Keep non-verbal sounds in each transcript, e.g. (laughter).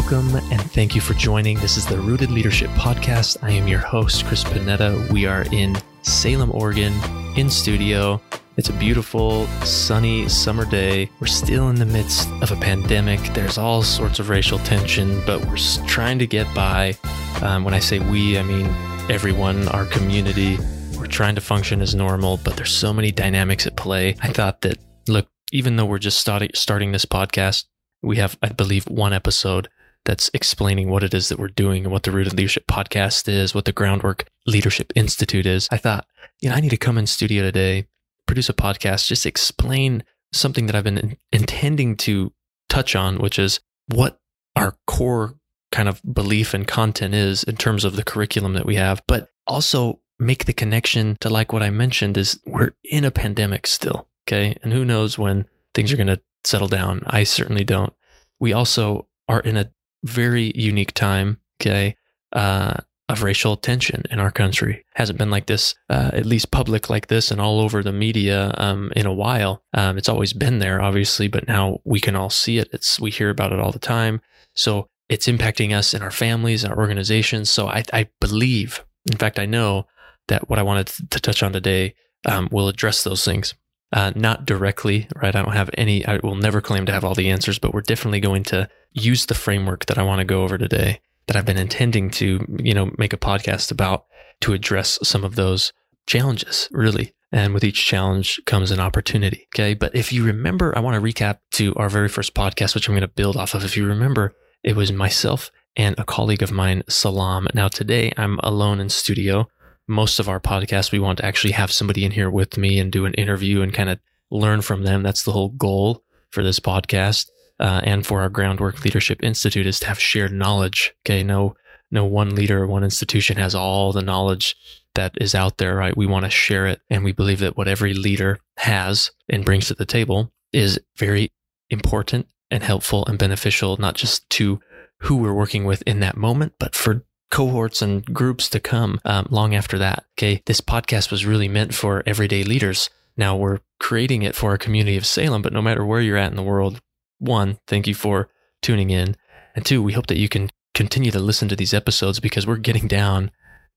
Welcome and thank you for joining. This is the Rooted Leadership Podcast. I am your host, Chris Panetta. We are in Salem, Oregon, in studio. It's a beautiful, sunny summer day. We're still in the midst of a pandemic. There's all sorts of racial tension, but we're trying to get by. Um, when I say we, I mean everyone, our community. We're trying to function as normal, but there's so many dynamics at play. I thought that, look, even though we're just starting starting this podcast, we have, I believe, one episode that's explaining what it is that we're doing and what the Rooted Leadership podcast is, what the Groundwork Leadership Institute is. I thought, you know, I need to come in studio today, produce a podcast, just explain something that I've been in- intending to touch on, which is what our core kind of belief and content is in terms of the curriculum that we have, but also make the connection to like what I mentioned is we're in a pandemic still. Okay. And who knows when things are going to settle down. I certainly don't. We also are in a very unique time, okay, uh, of racial tension in our country. Hasn't been like this, uh, at least public like this and all over the media um, in a while. Um, it's always been there, obviously, but now we can all see it. It's we hear about it all the time. So it's impacting us and our families our organizations. So I, I believe, in fact, I know that what I wanted to touch on today um, will address those things uh, not directly, right? I don't have any, I will never claim to have all the answers, but we're definitely going to use the framework that I want to go over today that I've been intending to, you know, make a podcast about to address some of those challenges, really. And with each challenge comes an opportunity. Okay. But if you remember, I want to recap to our very first podcast, which I'm going to build off of. If you remember, it was myself and a colleague of mine, Salam. Now, today I'm alone in studio most of our podcasts, we want to actually have somebody in here with me and do an interview and kind of learn from them. That's the whole goal for this podcast. Uh, and for our Groundwork Leadership Institute is to have shared knowledge. Okay. No, no one leader or one institution has all the knowledge that is out there, right? We want to share it. And we believe that what every leader has and brings to the table is very important and helpful and beneficial, not just to who we're working with in that moment, but for cohorts and groups to come um, long after that. Okay. This podcast was really meant for everyday leaders. Now we're creating it for our community of Salem, but no matter where you're at in the world, one, thank you for tuning in. And two, we hope that you can continue to listen to these episodes because we're getting down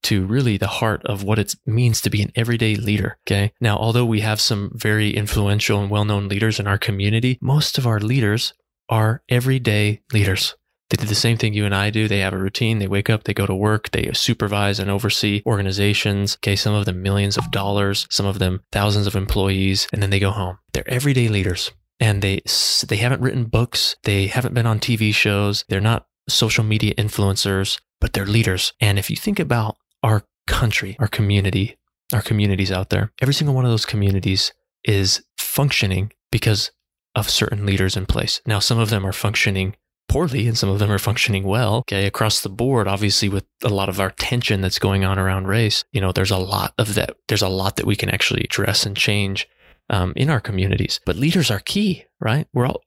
to really the heart of what it means to be an everyday leader. Okay. Now, although we have some very influential and well known leaders in our community, most of our leaders are everyday leaders. They did the same thing you and I do. They have a routine. They wake up, they go to work, they supervise and oversee organizations. Okay. Some of them millions of dollars, some of them thousands of employees, and then they go home. They're everyday leaders and they, they haven't written books. They haven't been on TV shows. They're not social media influencers, but they're leaders. And if you think about our country, our community, our communities out there, every single one of those communities is functioning because of certain leaders in place. Now, some of them are functioning poorly and some of them are functioning well. Okay. Across the board, obviously with a lot of our tension that's going on around race, you know, there's a lot of that. There's a lot that we can actually address and change. Um, in our communities, but leaders are key, right? We're all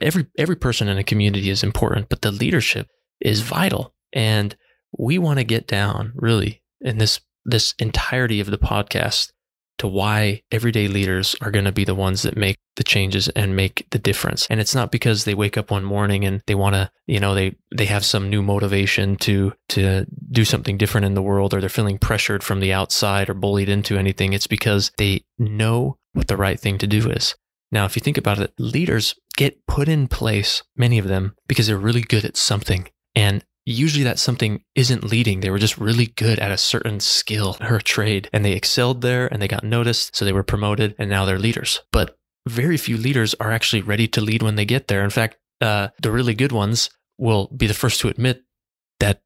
every every person in a community is important, but the leadership is vital, and we want to get down really in this this entirety of the podcast to why everyday leaders are going to be the ones that make the changes and make the difference. And it's not because they wake up one morning and they want to, you know, they they have some new motivation to to do something different in the world or they're feeling pressured from the outside or bullied into anything. It's because they know what the right thing to do is. Now, if you think about it, leaders get put in place, many of them, because they're really good at something. And usually that something isn't leading. They were just really good at a certain skill or trade and they excelled there and they got noticed. So they were promoted and now they're leaders. But very few leaders are actually ready to lead when they get there. In fact, uh, the really good ones will be the first to admit that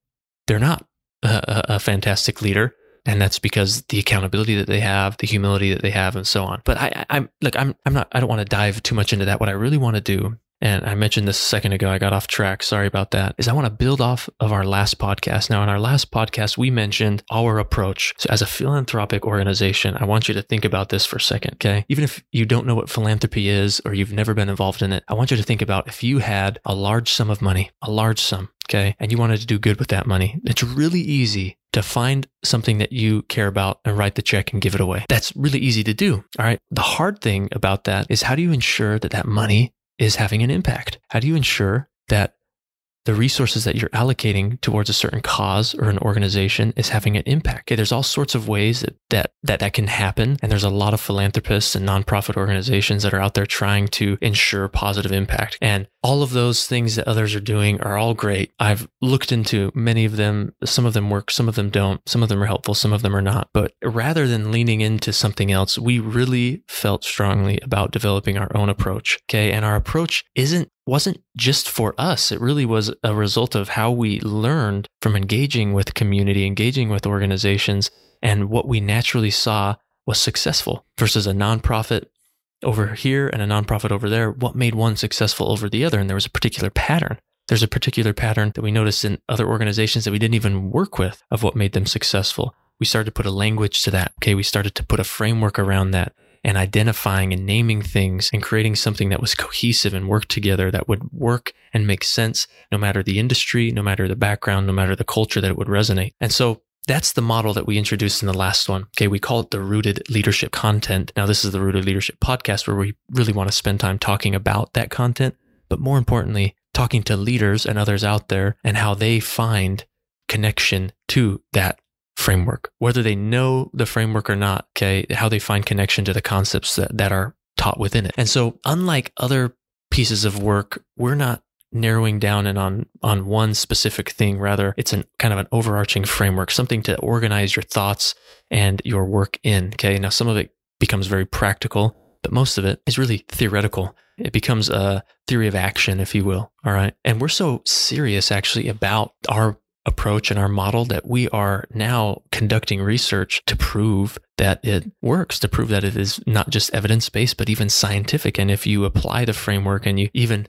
they're not a, a fantastic leader. And that's because the accountability that they have, the humility that they have, and so on. But I, I, am look, I'm, I'm not, I don't want to dive too much into that. What I really want to do and I mentioned this a second ago. I got off track. Sorry about that. Is I want to build off of our last podcast. Now, in our last podcast, we mentioned our approach. So, as a philanthropic organization, I want you to think about this for a second. Okay. Even if you don't know what philanthropy is or you've never been involved in it, I want you to think about if you had a large sum of money, a large sum, okay, and you wanted to do good with that money. It's really easy to find something that you care about and write the check and give it away. That's really easy to do. All right. The hard thing about that is how do you ensure that that money is having an impact? How do you ensure that the resources that you're allocating towards a certain cause or an organization is having an impact. Okay, there's all sorts of ways that, that that that can happen, and there's a lot of philanthropists and nonprofit organizations that are out there trying to ensure positive impact. And all of those things that others are doing are all great. I've looked into many of them. Some of them work, some of them don't. Some of them are helpful, some of them are not. But rather than leaning into something else, we really felt strongly about developing our own approach. Okay, and our approach isn't wasn't just for us. It really was a result of how we learned from engaging with community, engaging with organizations, and what we naturally saw was successful versus a nonprofit over here and a nonprofit over there. What made one successful over the other? And there was a particular pattern. There's a particular pattern that we noticed in other organizations that we didn't even work with of what made them successful. We started to put a language to that. Okay. We started to put a framework around that and identifying and naming things and creating something that was cohesive and worked together that would work and make sense no matter the industry, no matter the background, no matter the culture that it would resonate. And so that's the model that we introduced in the last one. Okay. We call it the rooted leadership content. Now, this is the rooted leadership podcast where we really want to spend time talking about that content, but more importantly, talking to leaders and others out there and how they find connection to that framework, whether they know the framework or not, okay, how they find connection to the concepts that, that are taught within it. And so, unlike other pieces of work, we're not narrowing down and on on one specific thing. Rather it's an kind of an overarching framework something to organize your thoughts and your work in okay? Now some of it becomes very practical but most of it is really theoretical. It becomes a theory of action if you will all right? And we're so serious actually about our approach and our model that we are now conducting research to prove that it works, to prove that it is not just evidence based, but even scientific. And if you apply the framework and you even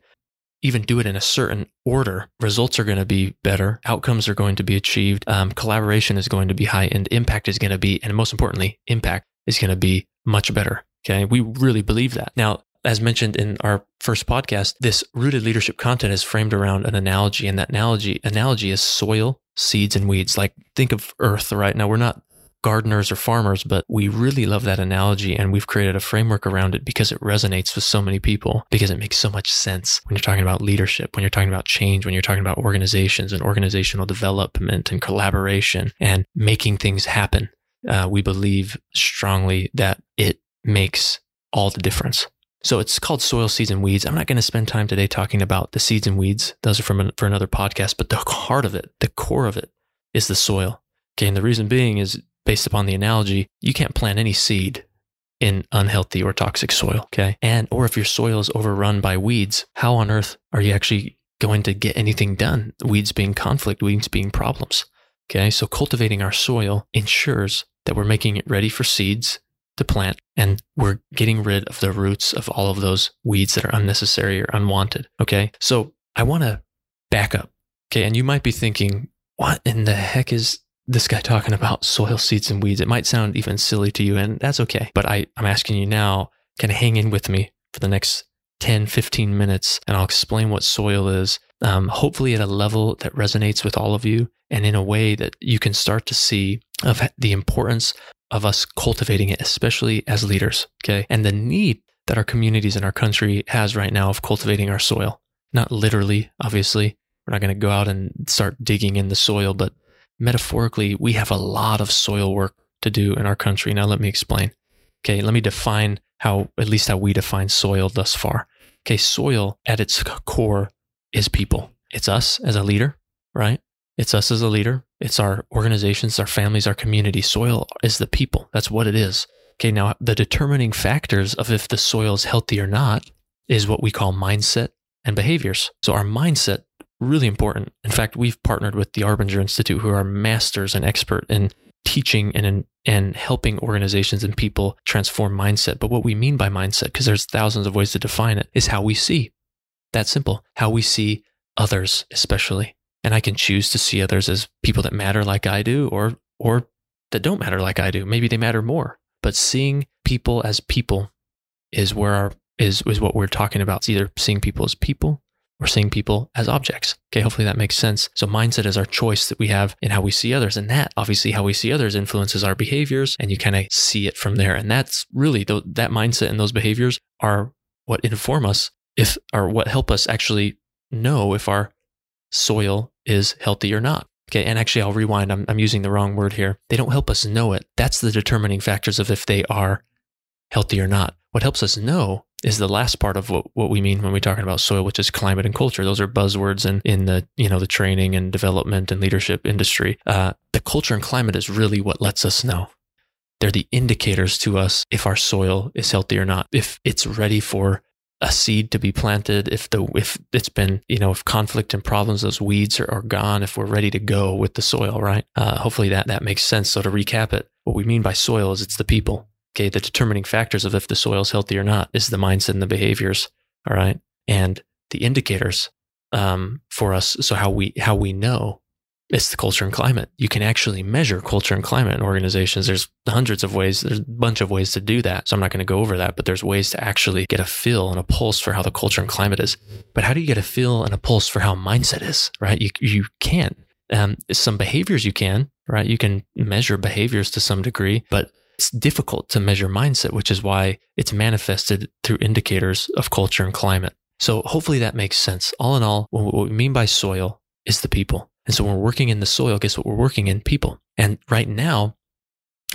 even do it in a certain order, results are going to be better, outcomes are going to be achieved, um, collaboration is going to be high, and impact is going to be, and most importantly, impact is going to be much better. Okay. We really believe that. Now, as mentioned in our first podcast, this rooted leadership content is framed around an analogy, and that analogy analogy is soil, seeds, and weeds. Like think of earth, right? Now we're not gardeners or farmers, but we really love that analogy and we've created a framework around it because it resonates with so many people because it makes so much sense when you're talking about leadership, when you're talking about change, when you're talking about organizations and organizational development and collaboration and making things happen. Uh, we believe strongly that it makes all the difference. So it's called soil seeds and weeds. I'm not going to spend time today talking about the seeds and weeds. Those are from an, for another podcast, but the heart of it, the core of it is the soil. Okay. And the reason being is based upon the analogy, you can't plant any seed in unhealthy or toxic soil. Okay. And, or if your soil is overrun by weeds, how on earth are you actually going to get anything done? Weeds being conflict, weeds being problems. Okay. So cultivating our soil ensures that we're making it ready for seeds plant and we're getting rid of the roots of all of those weeds that are unnecessary or unwanted. Okay. So I want to back up. Okay. And you might be thinking, what in the heck is this guy talking about soil seeds and weeds? It might sound even silly to you, and that's okay. But I, I'm asking you now, kind of hang in with me for the next 10, 15 minutes, and I'll explain what soil is, um, hopefully at a level that resonates with all of you and in a way that you can start to see of the importance of us cultivating it, especially as leaders, okay? And the need that our communities and our country has right now of cultivating our soil. Not literally, obviously. We're not going to go out and start digging in the soil, but metaphorically, we have a lot of soil work to do in our country. Now, let me explain. Okay, let me define how, at least how we define soil thus far. Okay, soil at its core is people. It's us as a leader, right? It's us as a leader. It's our organizations, our families, our community. Soil is the people. That's what it is. Okay, now the determining factors of if the soil is healthy or not is what we call mindset and behaviors. So our mindset really important. In fact, we've partnered with the Arbinger Institute, who are masters and expert in teaching and in, and helping organizations and people transform mindset. But what we mean by mindset, because there's thousands of ways to define it, is how we see. That simple. How we see others, especially. And I can choose to see others as people that matter like I do or or that don't matter like I do. Maybe they matter more. But seeing people as people is where our is is what we're talking about. It's either seeing people as people or seeing people as objects. Okay, hopefully that makes sense. So mindset is our choice that we have in how we see others. And that obviously how we see others influences our behaviors and you kind of see it from there. And that's really th- that mindset and those behaviors are what inform us if or what help us actually know if our soil is healthy or not. Okay. And actually, I'll rewind. I'm, I'm using the wrong word here. They don't help us know it. That's the determining factors of if they are healthy or not. What helps us know is the last part of what, what we mean when we're talking about soil, which is climate and culture. Those are buzzwords in, in the, you know, the training and development and leadership industry. Uh, the culture and climate is really what lets us know. They're the indicators to us if our soil is healthy or not, if it's ready for a seed to be planted, if the if it's been you know if conflict and problems, those weeds are, are gone, if we're ready to go with the soil, right? Uh, hopefully that that makes sense. So to recap it, what we mean by soil is it's the people. Okay, the determining factors of if the soil is healthy or not is the mindset and the behaviors. All right, and the indicators um, for us. So how we how we know it's the culture and climate. You can actually measure culture and climate in organizations. There's hundreds of ways. There's a bunch of ways to do that. So I'm not going to go over that, but there's ways to actually get a feel and a pulse for how the culture and climate is. But how do you get a feel and a pulse for how mindset is, right? You, you can. Um, some behaviors you can, right? You can measure behaviors to some degree, but it's difficult to measure mindset, which is why it's manifested through indicators of culture and climate. So hopefully that makes sense. All in all, what we mean by soil is the people. And so we're working in the soil, guess what? We're working in people. And right now,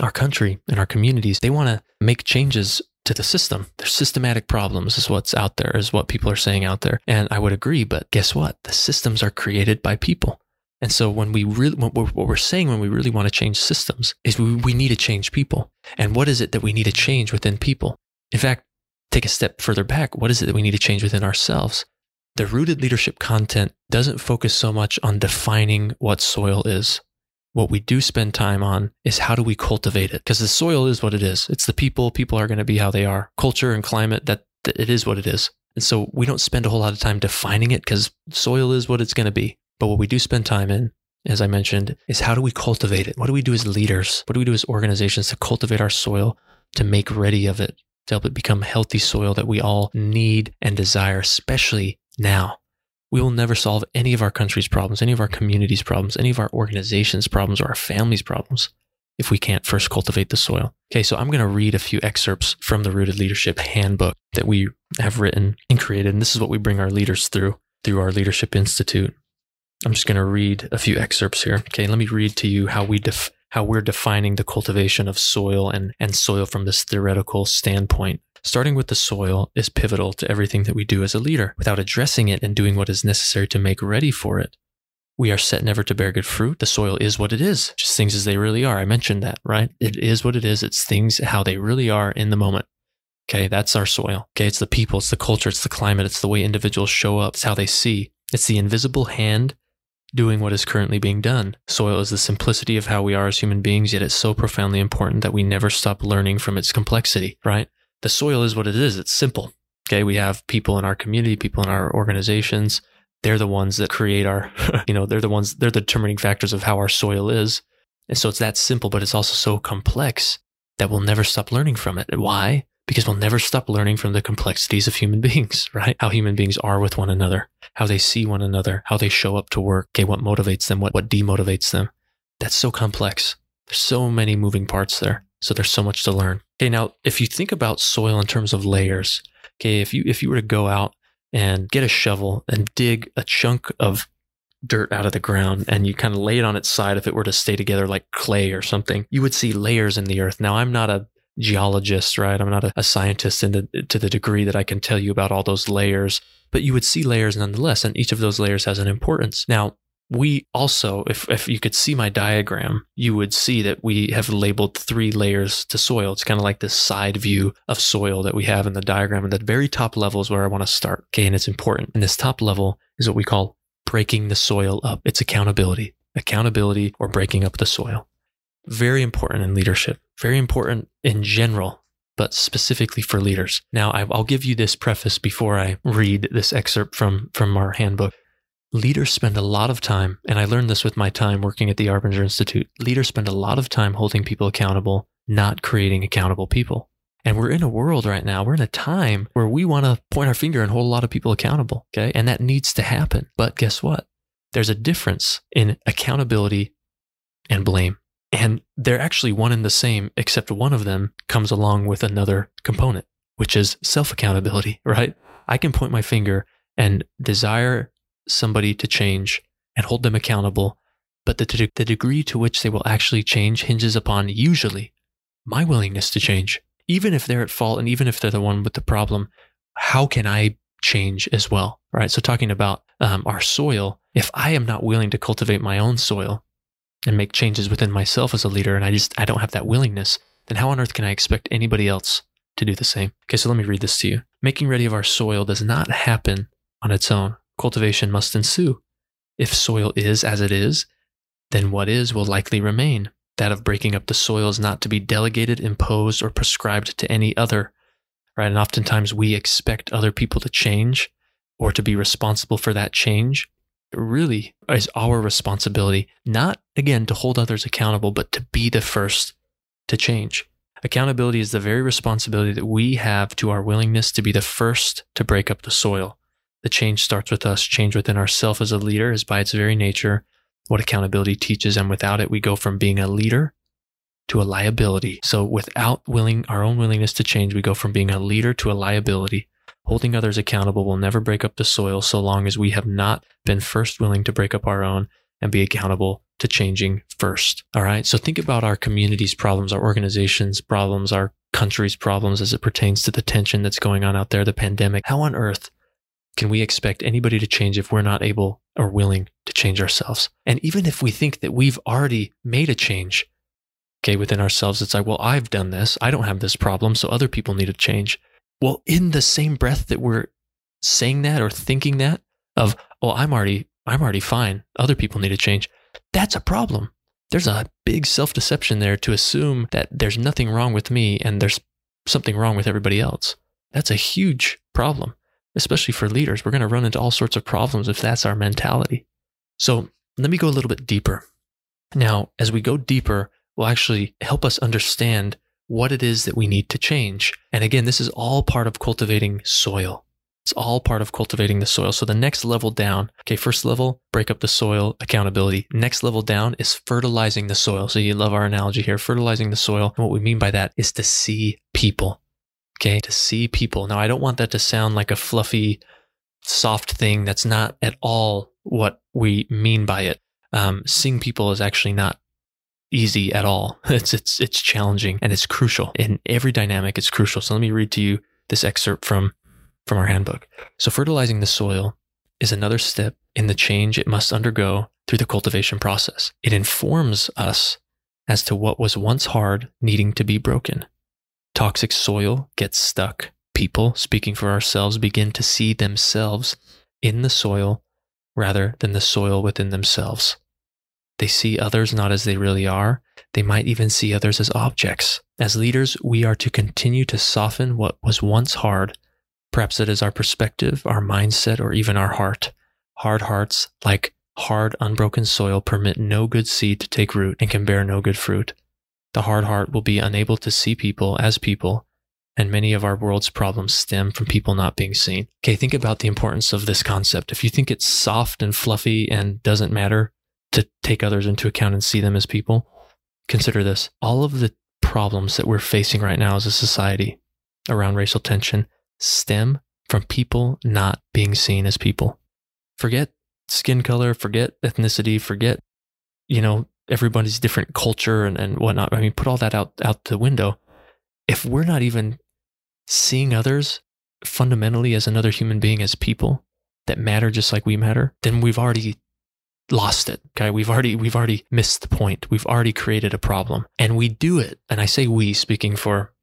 our country and our communities, they want to make changes to the system. There's systematic problems is what's out there, is what people are saying out there. And I would agree, but guess what? The systems are created by people. And so when we really, what we're saying when we really want to change systems is we, we need to change people. And what is it that we need to change within people? In fact, take a step further back. What is it that we need to change within ourselves? The rooted leadership content doesn't focus so much on defining what soil is. What we do spend time on is how do we cultivate it? Because the soil is what it is. It's the people. People are going to be how they are. Culture and climate, that, that it is what it is. And so we don't spend a whole lot of time defining it because soil is what it's going to be. But what we do spend time in, as I mentioned, is how do we cultivate it? What do we do as leaders? What do we do as organizations to cultivate our soil, to make ready of it, to help it become healthy soil that we all need and desire, especially now? We will never solve any of our country's problems, any of our community's problems, any of our organization's problems, or our family's problems if we can't first cultivate the soil. Okay, so I'm going to read a few excerpts from the Rooted Leadership Handbook that we have written and created. And this is what we bring our leaders through, through our Leadership Institute. I'm just going to read a few excerpts here. Okay, let me read to you how we def- how we're defining the cultivation of soil and, and soil from this theoretical standpoint. Starting with the soil is pivotal to everything that we do as a leader. Without addressing it and doing what is necessary to make ready for it, we are set never to bear good fruit. The soil is what it is, just things as they really are. I mentioned that, right? It is what it is. It's things how they really are in the moment. Okay, that's our soil. Okay, it's the people, it's the culture, it's the climate, it's the way individuals show up, it's how they see. It's the invisible hand doing what is currently being done. Soil is the simplicity of how we are as human beings, yet it's so profoundly important that we never stop learning from its complexity, right? The soil is what it is. It's simple. Okay. We have people in our community, people in our organizations. They're the ones that create our, (laughs) you know, they're the ones, they're the determining factors of how our soil is. And so it's that simple, but it's also so complex that we'll never stop learning from it. Why? because we'll never stop learning from the complexities of human (laughs) beings, right? How human beings are with one another, how they see one another, how they show up to work, okay, what motivates them, what, what demotivates them. That's so complex. There's so many moving parts there. So there's so much to learn. Okay, now if you think about soil in terms of layers, okay, if you if you were to go out and get a shovel and dig a chunk of dirt out of the ground and you kind of lay it on its side if it were to stay together like clay or something, you would see layers in the earth. Now I'm not a geologist, right? I'm not a, a scientist in the, to the degree that I can tell you about all those layers, but you would see layers nonetheless, and each of those layers has an importance. Now, we also, if, if you could see my diagram, you would see that we have labeled three layers to soil. It's kind of like this side view of soil that we have in the diagram. And the very top level is where I want to start. Okay. And it's important. And this top level is what we call breaking the soil up. It's accountability, accountability or breaking up the soil. Very important in leadership, very important in general, but specifically for leaders. Now, I'll give you this preface before I read this excerpt from, from our handbook. Leaders spend a lot of time, and I learned this with my time working at the Arbinger Institute. Leaders spend a lot of time holding people accountable, not creating accountable people. And we're in a world right now, we're in a time where we want to point our finger and hold a lot of people accountable. Okay. And that needs to happen. But guess what? There's a difference in accountability and blame. And they're actually one and the same, except one of them comes along with another component, which is self accountability, (laughs) right? I can point my finger and desire somebody to change and hold them accountable, but the, the degree to which they will actually change hinges upon usually my willingness to change. Even if they're at fault and even if they're the one with the problem, how can I change as well? Right. So, talking about um, our soil, if I am not willing to cultivate my own soil and make changes within myself as a leader, and I just I don't have that willingness, then how on earth can I expect anybody else to do the same? Okay, so let me read this to you. Making ready of our soil does not happen on its own. Cultivation must ensue. If soil is as it is, then what is will likely remain. That of breaking up the soil is not to be delegated, imposed, or prescribed to any other. Right? And oftentimes we expect other people to change or to be responsible for that change. It really is our responsibility, not again to hold others accountable, but to be the first to change. Accountability is the very responsibility that we have to our willingness to be the first to break up the soil. The change starts with us. Change within ourselves as a leader is by its very nature what accountability teaches. And without it, we go from being a leader to a liability. So without willing our own willingness to change, we go from being a leader to a liability. Holding others accountable will never break up the soil so long as we have not been first willing to break up our own and be accountable to changing first. All right. So think about our community's problems, our organization's problems, our country's problems as it pertains to the tension that's going on out there, the pandemic. How on earth can we expect anybody to change if we're not able or willing to change ourselves? And even if we think that we've already made a change, okay, within ourselves, it's like, well, I've done this. I don't have this problem. So other people need to change. Well, in the same breath that we're saying that or thinking that of, well, I'm already, I'm already fine. Other people need to change. That's a problem. There's a big self deception there to assume that there's nothing wrong with me and there's something wrong with everybody else. That's a huge problem especially for leaders. We're going to run into all sorts of problems if that's our mentality. So let me go a little bit deeper. Now, as we go deeper, will actually help us understand what it is that we need to change. And again, this is all part of cultivating soil. It's all part of cultivating the soil. So the next level down, okay, first level, break up the soil, accountability. Next level down is fertilizing the soil. So you love our analogy here, fertilizing the soil. And what we mean by that is to see people okay, to see people. Now, I don't want that to sound like a fluffy, soft thing. That's not at all what we mean by it. Um, seeing people is actually not easy at all. (laughs) It's, it's, it's challenging and it's crucial in every dynamic. It's crucial. So let me read to you this excerpt from, from our handbook. So fertilizing the soil is another step in the change it must undergo through the cultivation process. It informs us as to what was once hard needing to be broken. Toxic soil gets stuck. People, speaking for ourselves, begin to see themselves in the soil rather than the soil within themselves. They see others not as they really are. They might even see others as objects. As leaders, we are to continue to soften what was once hard. Perhaps it is our perspective, our mindset, or even our heart. Hard hearts, like hard, unbroken soil, permit no good seed to take root and can bear no good fruit. The hard heart will be unable to see people as people, and many of our world's problems stem from people not being seen. Okay, think about the importance of this concept. If you think it's soft and fluffy and doesn't matter to take others into account and see them as people, consider this. All of the problems that we're facing right now as a society around racial tension stem from people not being seen as people. Forget skin color, forget ethnicity, forget, you know, everybody's different culture and, and whatnot. I mean, put all that out, out the window. If we're not even seeing others fundamentally as another human being, as people that matter just like we matter, then we've already lost it. Okay. We've already, we've already missed the point. We've already created a problem and we do it. And I say we speaking for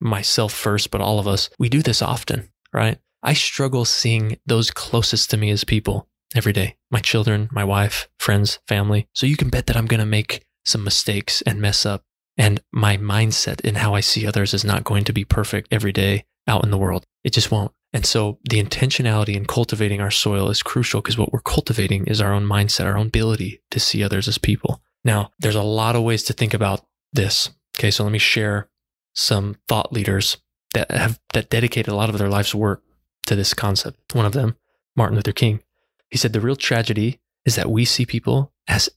myself first, but all of us, we do this often, right? I struggle seeing those closest to me as people every day my children, my wife, friends, family. So you can bet that I'm going to make some mistakes and mess up. And my mindset in how I see others is not going to be perfect every day out in the world. It just won't. And so the intentionality in cultivating our soil is crucial because what we're cultivating is our own mindset, our own ability to see others as people. Now, there's a lot of ways to think about this. Okay. So let me share some thought leaders that have, that dedicated a lot of their life's work to this concept. One of them, Martin Luther King. He said the real tragedy is that we see people as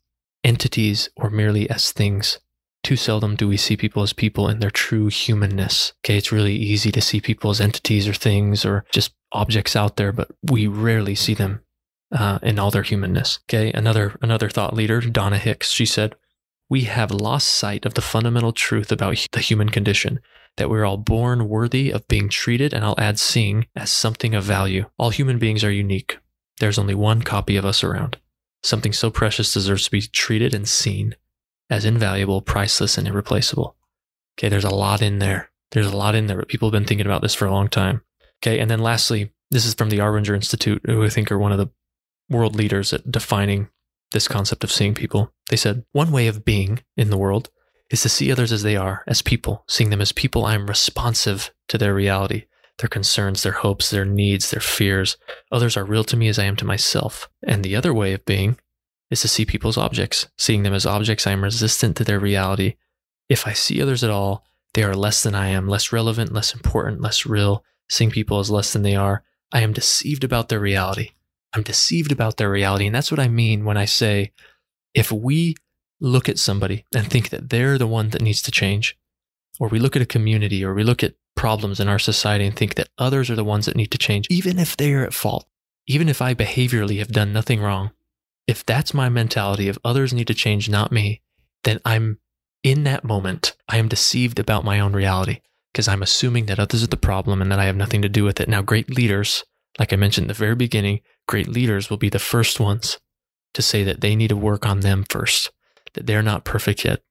entities or merely as things. Too seldom do we see people as people in their true humanness. Okay, it's really easy to see people as entities or things or just objects out there, but we rarely see them uh, in all their humanness. Okay, another another thought leader, Donna Hicks, she said, "We have lost sight of the fundamental truth about the human condition." That we're all born worthy of being treated, and I'll add seeing as something of value. All human beings are unique. There's only one copy of us around. Something so precious deserves to be treated and seen as invaluable, priceless, and irreplaceable. Okay, there's a lot in there. There's a lot in there. But people have been thinking about this for a long time. Okay, and then lastly, this is from the Arbinger Institute, who I think are one of the world leaders at defining this concept of seeing people. They said, one way of being in the world is to see others as they are, as people. Seeing them as people, I am responsive to their reality, their concerns, their hopes, their needs, their fears. Others are real to me as I am to myself. And the other way of being is to see people as objects. Seeing them as objects, I am resistant to their reality. If I see others at all, they are less than I am, less relevant, less important, less real. Seeing people as less than they are, I am deceived about their reality. I'm deceived about their reality. And that's what I mean when I say if we look at somebody and think that they're the one that needs to change, or we look at a community or we look at problems in our society and think that others are the ones that need to change, even if they're at fault, even if I behaviorally have done nothing wrong, if that's my mentality if others need to change, not me, then I'm in that moment, I am deceived about my own reality because I'm assuming that others are the problem and that I have nothing to do with it. Now, great leaders, like I mentioned at the very beginning, great leaders will be the first ones to say that they need to work on them first, that they're not perfect yet,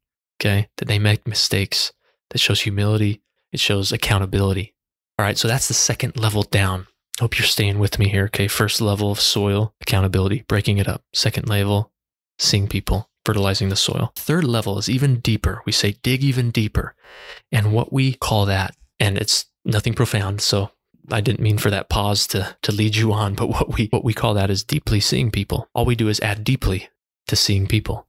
okay? That they make mistakes. That shows humility, it shows accountability. All right, so that's the second level down. Hope you're staying with me here, okay? First level of soil, accountability, breaking it up. Second level, seeing people, fertilizing the soil. Third level is even deeper. We say dig even deeper. And what we call that, and it's nothing profound, so I didn't mean for that pause to, to lead you on, but what we, what we call that is deeply seeing people. All we do is add deeply to seeing people.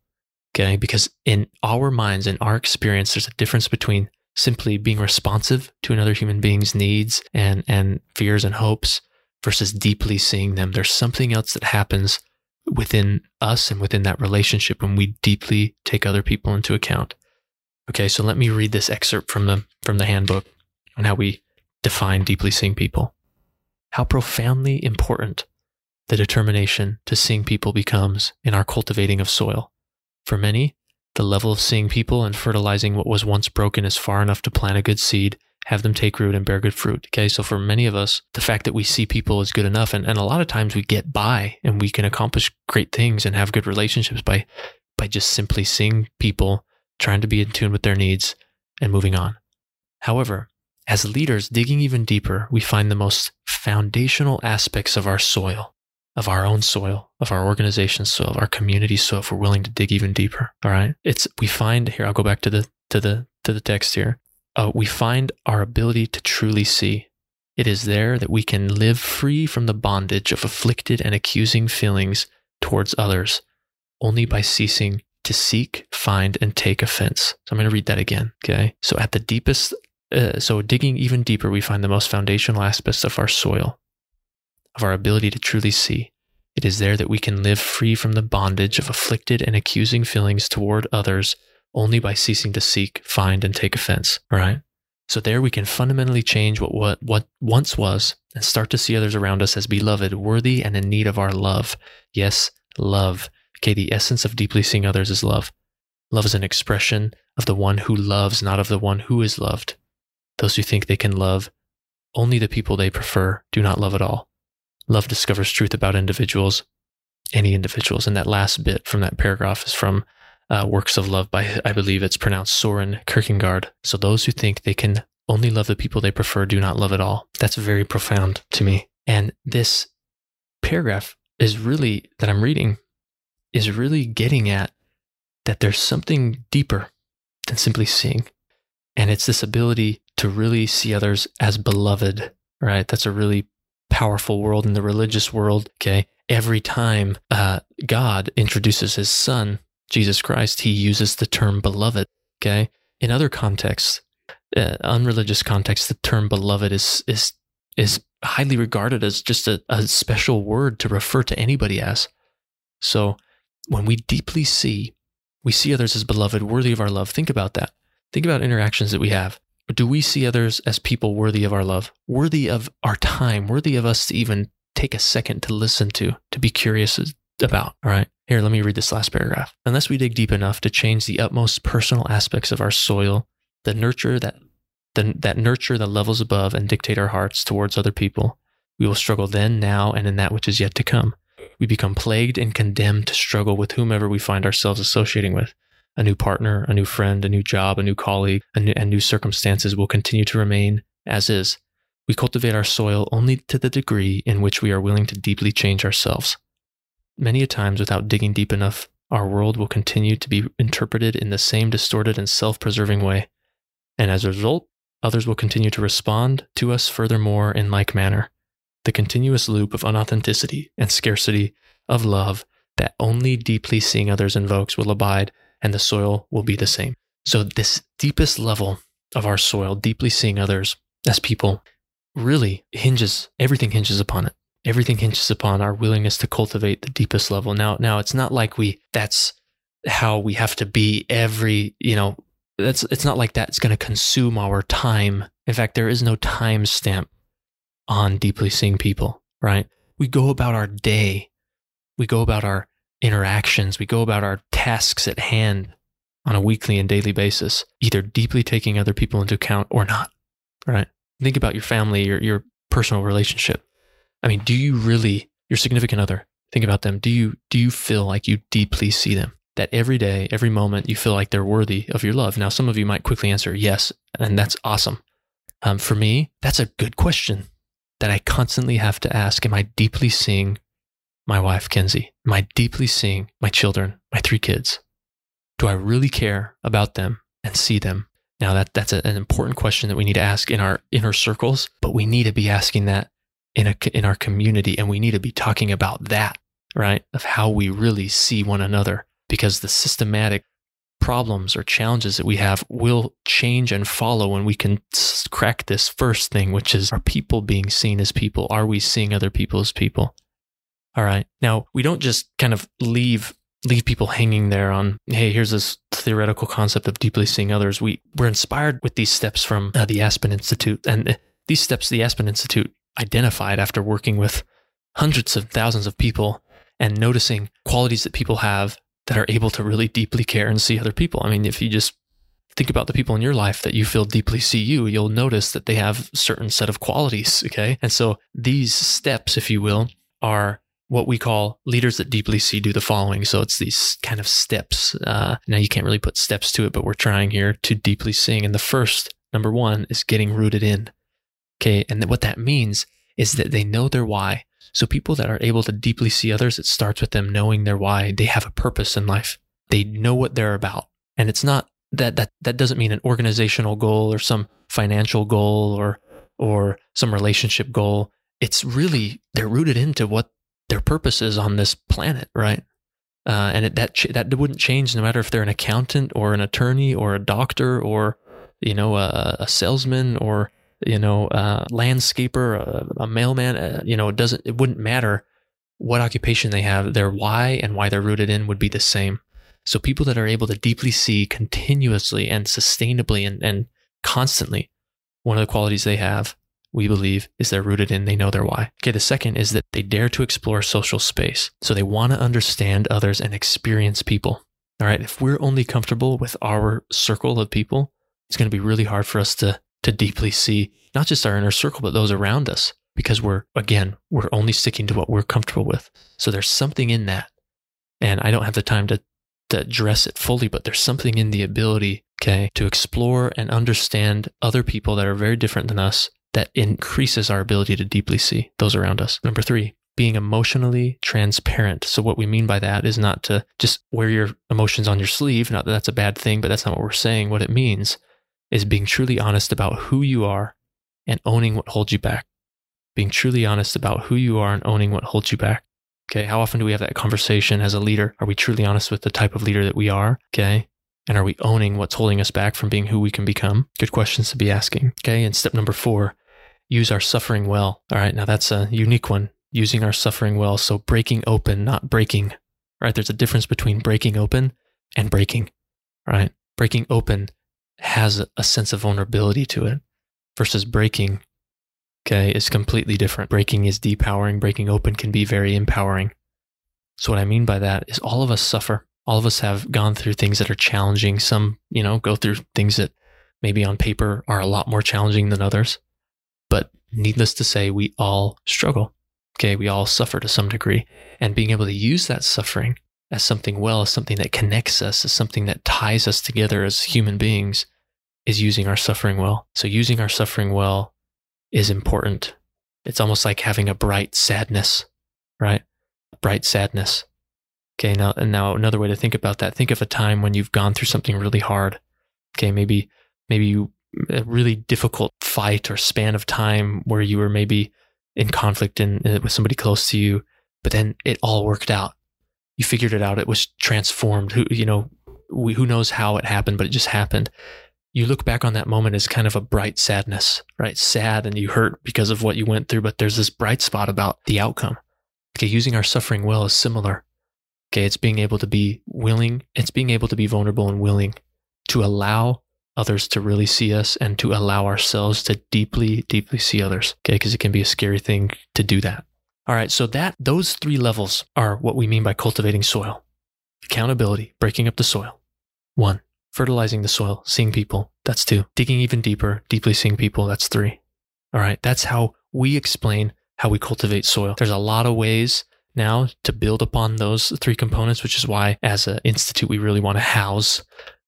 Okay. Because in our minds, in our experience, there's a difference between simply being responsive to another human being's needs and, and fears and hopes versus deeply seeing them. There's something else that happens within us and within that relationship when we deeply take other people into account. Okay, so let me read this excerpt from the from the handbook on how we define deeply seeing people. How profoundly important the determination to seeing people becomes in our cultivating of soil. For many, the level of seeing people and fertilizing what was once broken is far enough to plant a good seed, have them take root and bear good fruit. Okay. So for many of us, the fact that we see people is good enough. And, and a lot of times we get by and we can accomplish great things and have good relationships by, by just simply seeing people, trying to be in tune with their needs and moving on. However, as leaders, digging even deeper, we find the most foundational aspects of our soil, of our own soil, of our organization's soil, of our community's soil, if we're willing to dig even deeper. All right. It's, we find here, I'll go back to the, to the, to the text here. Uh, we find our ability to truly see. It is there that we can live free from the bondage of afflicted and accusing feelings towards others only by ceasing to seek, find, and take offense. So I'm going to read that again. Okay. So at the deepest uh, so, digging even deeper, we find the most foundational aspects of our soil, of our ability to truly see. It is there that we can live free from the bondage of afflicted and accusing feelings toward others only by ceasing to seek, find, and take offense. right? So there we can fundamentally change what, what, what once was and start to see others around us as beloved, worthy, and in need of our love. Yes, love. Okay, the essence of deeply seeing others is love. Love is an expression of the one who loves, not of the one who is loved. Those who think they can love only the people they prefer do not love at all. Love discovers truth about individuals, any individuals. And that last bit from that paragraph is from uh, Works of Love by, I believe it's pronounced Soren Kierkegaard. So those who think they can only love the people they prefer do not love at all. That's very profound to me. And this paragraph is really, that I'm reading, is really getting at that there's something deeper than simply seeing. And it's this ability to really see others as beloved, right? That's a really powerful world in the religious world. Okay. Every time uh, God introduces his son, Jesus Christ, he uses the term beloved. Okay. In other contexts, uh, unreligious contexts, the term beloved is, is, is highly regarded as just a, a special word to refer to anybody as. So when we deeply see, we see others as beloved, worthy of our love. Think about that. Think about interactions that we have do we see others as people worthy of our love, worthy of our time, worthy of us to even take a second to listen to, to be curious about. All right. Here, let me read this last paragraph. Unless we dig deep enough to change the utmost personal aspects of our soil, the nurture that the, that nurture the levels above and dictate our hearts towards other people, we will struggle then, now, and in that which is yet to come. We become plagued and condemned to struggle with whomever we find ourselves associating with. A new partner, a new friend, a new job, a new colleague, new, and new circumstances will continue to remain as is. We cultivate our soil only to the degree in which we are willing to deeply change ourselves. Many a times, without digging deep enough, our world will continue to be interpreted in the same distorted and self preserving way. And as a result, others will continue to respond to us furthermore in like manner. The continuous loop of unauthenticity and scarcity of love that only deeply seeing others invokes will abide, and the soil will be the same. So, this deepest level of our soil, deeply seeing others as people, really hinges, everything hinges upon it. Everything hinges upon our willingness to cultivate the deepest level. Now, now it's not like we, that's how we have to be every, you know, that's, it's not like that's going to consume our time. In fact, there is no time stamp on deeply seeing people, right? We go about our day. We go about our interactions. We go about our tasks at hand on a weekly and daily basis, either deeply taking other people into account or not, right? Think about your family, your, your personal relationship. I mean, do you really, your significant other, think about them. Do you, do you feel like you deeply see them? That every day, every moment, you feel like they're worthy of your love. Now, some of you might quickly answer yes, and that's awesome. Um, for me, that's a good question that I constantly have to ask. Am I deeply seeing my wife, Kenzie? I deeply seeing my children, my three kids? Do I really care about them and see them now that that's a, an important question that we need to ask in our inner circles, but we need to be asking that in a in our community, and we need to be talking about that, right? Of how we really see one another, because the systematic problems or challenges that we have will change and follow when we can crack this first thing, which is are people being seen as people? Are we seeing other people as people? All right. Now we don't just kind of leave leave people hanging there on, hey, here's this theoretical concept of deeply seeing others. We were inspired with these steps from uh, the Aspen Institute. And uh, these steps the Aspen Institute identified after working with hundreds of thousands of people and noticing qualities that people have that are able to really deeply care and see other people. I mean, if you just think about the people in your life that you feel deeply see you, you'll notice that they have certain set of qualities. Okay. And so these steps, if you will, are what we call leaders that deeply see do the following. So it's these kind of steps. Uh, now you can't really put steps to it, but we're trying here to deeply seeing. And the first, number one, is getting rooted in. Okay. And what that means is that they know their why. So people that are able to deeply see others, it starts with them knowing their why. They have a purpose in life. They know what they're about. And it's not that, that, that doesn't mean an organizational goal or some financial goal or, or some relationship goal. It's really, they're rooted into what their purposes on this planet, right? Uh, and it, that that wouldn't change no matter if they're an accountant or an attorney or a doctor or you know a, a salesman or you know a landscaper, a, a mailman. Uh, you know, it doesn't. It wouldn't matter what occupation they have. Their why and why they're rooted in would be the same. So people that are able to deeply see continuously and sustainably and, and constantly, one of the qualities they have we believe, is they're rooted in they know their why. Okay, the second is that they dare to explore social space. So they want to understand others and experience people. All right, if we're only comfortable with our circle of people, it's going to be really hard for us to to deeply see not just our inner circle but those around us because we're again, we're only sticking to what we're comfortable with. So there's something in that. And I don't have the time to to address it fully, but there's something in the ability, okay, to explore and understand other people that are very different than us that increases our ability to deeply see those around us. Number three, being emotionally transparent. So, what we mean by that is not to just wear your emotions on your sleeve. Not that that's a bad thing, but that's not what we're saying. What it means is being truly honest about who you are and owning what holds you back. Being truly honest about who you are and owning what holds you back. Okay. How often do we have that conversation as a leader? Are we truly honest with the type of leader that we are? Okay. And are we owning what's holding us back from being who we can become? Good questions to be asking. Okay. And step number four, use our suffering well. All right, now that's a unique one, using our suffering well. So breaking open, not breaking. Right? There's a difference between breaking open and breaking. Right? Breaking open has a sense of vulnerability to it versus breaking okay, is completely different. Breaking is depowering, breaking open can be very empowering. So, what I mean by that is all of us suffer. All of us have gone through things that are challenging. Some, you know, go through things that maybe on paper are a lot more challenging than others. But needless to say, we all struggle. Okay. We all suffer to some degree. And being able to use that suffering as something well, as something that connects us, as something that ties us together as human beings, is using our suffering well. So, using our suffering well is important. It's almost like having a bright sadness, right? Bright sadness. Okay, now and now another way to think about that. Think of a time when you've gone through something really hard. Okay, maybe maybe you a really difficult fight or span of time where you were maybe in conflict in, with somebody close to you, but then it all worked out. You figured it out. It was transformed. Who you know, we, who knows how it happened, but it just happened you look back on that moment as kind of a bright sadness, right? Sad and you hurt because of what you went through, but there's this bright spot about the outcome. Okay, using our suffering well is similar. Okay, it's being able to be willing, it's being able to be vulnerable and willing to allow others to really see us and to allow ourselves to deeply, deeply see others. Okay, because it can be a scary thing to do that. All right, so that those three levels are what we mean by cultivating soil. Accountability, breaking up the soil. One, fertilizing the soil, seeing people. That's two. Digging even deeper, deeply seeing people. That's three. All right. That's how we explain how we cultivate soil. There's a lot of ways now to build upon those three components, which is why as an institute, we really want to house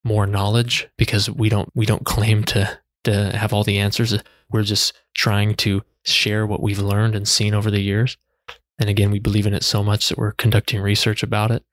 more knowledge because we don't, we don't claim to, to have all the answers. We're just trying to share what we've learned and seen over the years. And again, we believe in it so much that we're conducting research about it.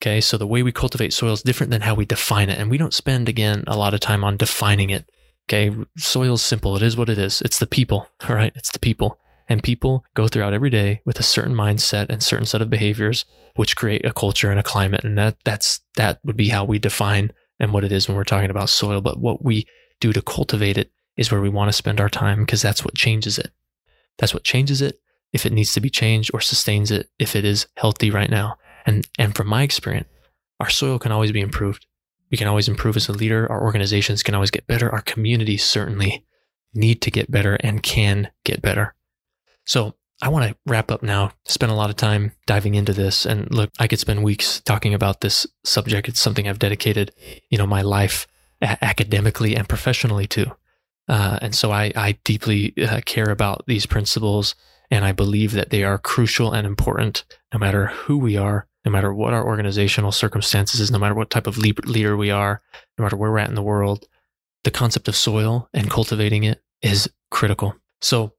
Okay, so the way we cultivate soil is different than how we define it. And we don't spend, again, a lot of time on defining it. Okay, soil is simple. It is what it is. It's the people, (laughs) all right? It's the people. And people go throughout every day with a certain mindset and certain set of behaviors, which create a culture and a climate. And that that's that would be how we define and what it is when we're talking about soil. But what we do to cultivate it is where we want to spend our time because that's what changes it. That's what changes it if it needs to be changed or sustains it if it is healthy right now. And, and from my experience, our soil can always be improved. We can always improve as a leader. Our organizations can always get better. Our communities certainly need to get better and can get better. So I want to wrap up now, spend a lot of time diving into this. And look, I could spend weeks talking about this subject. It's something I've dedicated, you know, my life academically and professionally to. Uh, and so I, I deeply uh, care about these principles and I believe that they are crucial and important no matter who we are no matter what our organizational circumstances is, no matter what type of leader we are, no matter where we're at in the world, the concept of soil and cultivating it is critical. So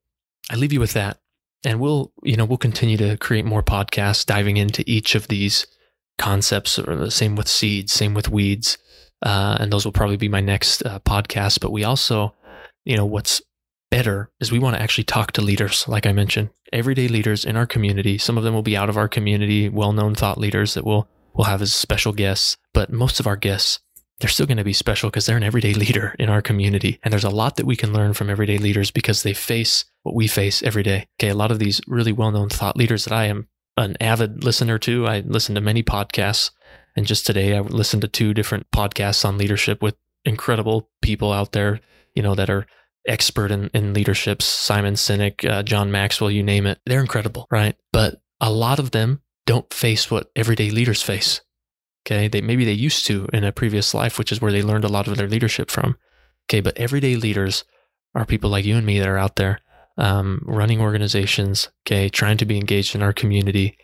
I leave you with that. And we'll, you know, we'll continue to create more podcasts diving into each of these concepts, or the same with seeds, same with weeds. Uh, and those will probably be my next uh, podcast. But we also, you know, what's better is we want to actually talk to leaders, like I mentioned, everyday leaders in our community. Some of them will be out of our community, well-known thought leaders that we'll we'll have as special guests. But most of our guests, they're still going to be special because they're an everyday leader in our community. And there's a lot that we can learn from everyday leaders because they face what we face every day. Okay, a lot of these really well-known thought leaders that I am an avid listener to. I listen to many podcasts. And just today I listened to two different podcasts on leadership with incredible people out there, you know, that are expert in, in leaderships, Simon Sinek, uh, John Maxwell, you name it. They're incredible, right? But a lot of them don't face what everyday leaders face. Okay. They maybe they used to in a previous life, which is where they learned a lot of their leadership from. Okay. But everyday leaders are people like you and me that are out there um, running organizations, okay, trying to be engaged in our community.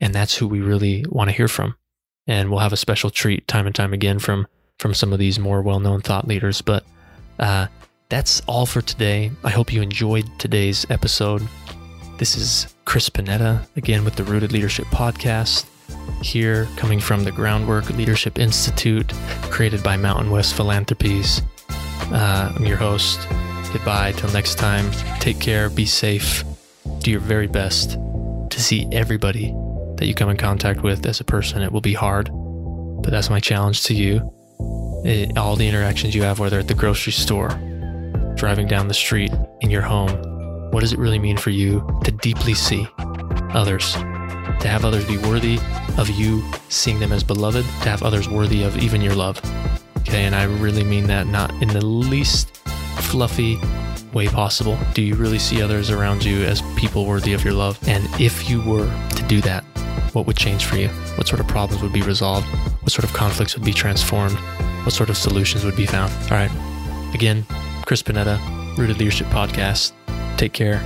And that's who we really want to hear from. And we'll have a special treat time and time again from from some of these more well-known thought leaders. But uh, that's all for today. I hope you enjoyed today's episode. This is Chris Panetta, again with the Rooted Leadership Podcast, here coming from the Groundwork Leadership Institute, created by Mountain West Philanthropies. Uh, I'm your host. Goodbye. Till next time, take care, be safe, do your very best to see everybody that you come in contact with as a person. It will be hard, but that's my challenge to you. It, all the interactions you have, whether at the grocery store, driving down the street in your home, what does it really mean for you to deeply see others? To have others be worthy of you seeing them as beloved, to have others worthy of even your love. Okay, and I really mean that not in the least fluffy way possible? Do you really see others around you as people worthy of your love? And if you were to do that, what would change for you? What sort of problems would be resolved? What sort of conflicts would be transformed? What sort of solutions would be found? All right. Again, Chris Panetta, Rooted Leadership Podcast. Take care